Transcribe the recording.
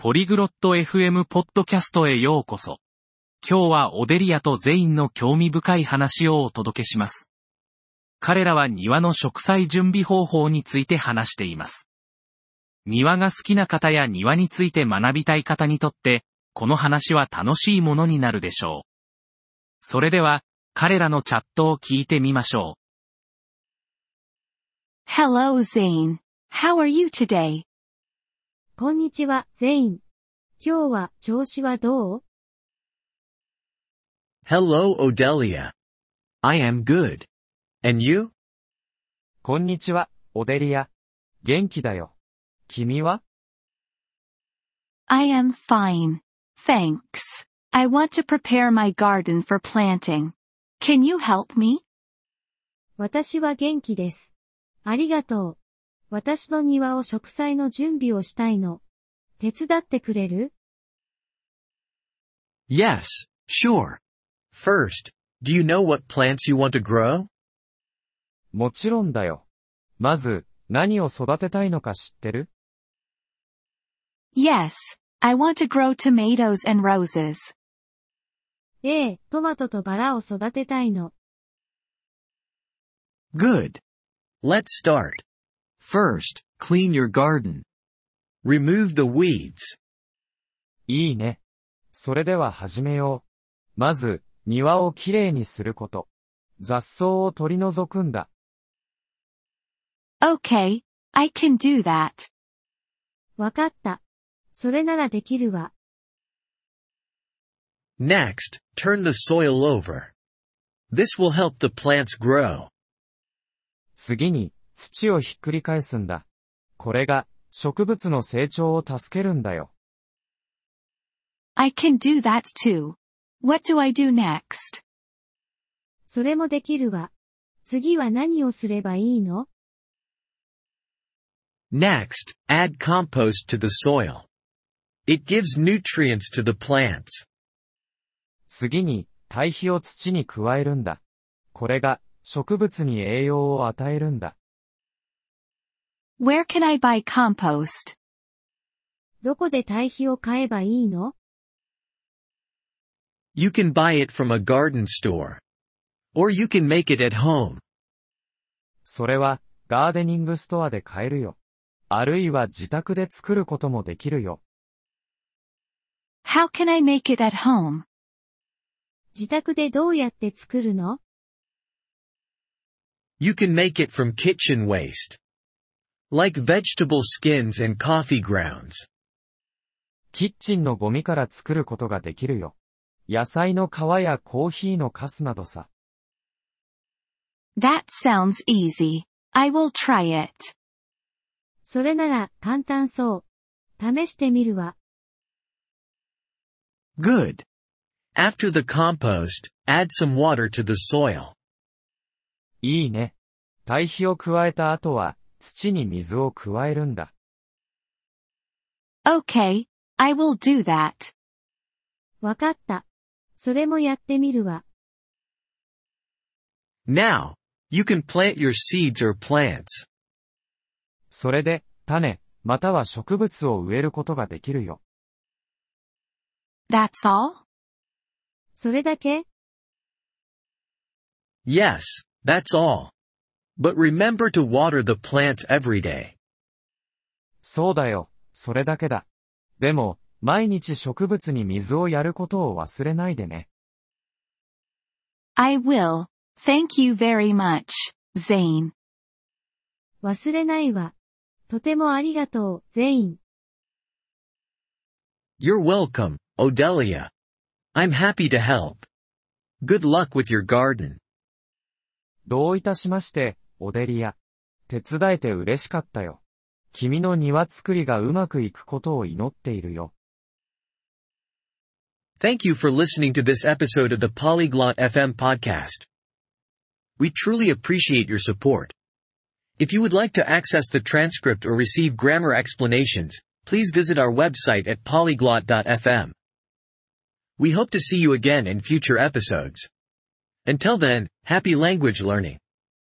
ポリグロット FM ポッドキャストへようこそ。今日はオデリアとゼインの興味深い話をお届けします。彼らは庭の植栽準備方法について話しています。庭が好きな方や庭について学びたい方にとって、この話は楽しいものになるでしょう。それでは、彼らのチャットを聞いてみましょう。Hello, Zane. How are you today? こんにちは、ゼイン。今日は調子はどう Hello, Odelia. I am good. And you? こんにちは、オデリア。元気だよ。君は ?I am fine. Thanks. I want to prepare my garden for planting. Can you help me? 私は元気です。ありがとう。 私の庭を植栽の準備をしたいの。手伝ってくれる ?Yes, sure. First, do you know what plants you want to grow? もちろんだよ。まず、何を育てたいのか知ってる ?Yes, I want to grow tomatoes and roses. ええ、トマトとバラを育てたいの。Good. Let's start. First, clean your garden. Remove the weeds. いいね。それでは始めよう。まず、庭をきれいにすること。雑草を取り除くんだ。Okay, I can do that. わかった。それならできるわ。Next, turn the soil over. This will help the plants grow. 次に、土をひっくり返すんだ。これが植物の成長を助けるんだよ。I can do that too. What do I do next? それもできるわ。次は何をすればいいの ?Next, add compost to the soil. It gives nutrients to the plants. 次に、堆肥を土に加えるんだ。これが植物に栄養を与えるんだ。Where can I buy compost? どこで堆肥を買えばいいの You can buy it from a garden store. Or you can make it at home. それは、ガーデニングストアで買えるよ。あるいは自宅で作ることもできるよ。How can I make it at home? 自宅でどうやって作るの You can make it from kitchen waste. Like vegetable skins and coffee grounds. キッチンのゴミから作ることができるよ。野菜の皮やコーヒーのカスなどさ。That sounds easy. I will try it. それなら簡単そう。試してみるわ。Good. After the compost, add some water to the soil. いいね。堆肥を加えた後は、土に水を加えるんだ。Okay, I will do that. わかった。それもやってみるわ。Now, you can plant your seeds or plants. それで、種、または植物を植えることができるよ。That's all? それだけ Yes, that's all. But remember to water the plants every day. そうだよ、それだけだ。でも、毎日植物に水をやることを忘れないでね。I will. Thank you very much, Zane. 忘れないわ。とてもありがとう、ゼイン。You're welcome, Odelia. I'm happy to help. Good luck with your garden. どういたしまして、 オデリア。手伝えて嬉しかったよ。君の庭作りがうまくいくことを祈っているよ。Thank you for listening to this episode of the Polyglot FM podcast. We truly appreciate your support. If you would like to access the transcript or receive grammar explanations, please visit our website at polyglot.fm. We hope to see you again in future episodes. Until then, happy language learning.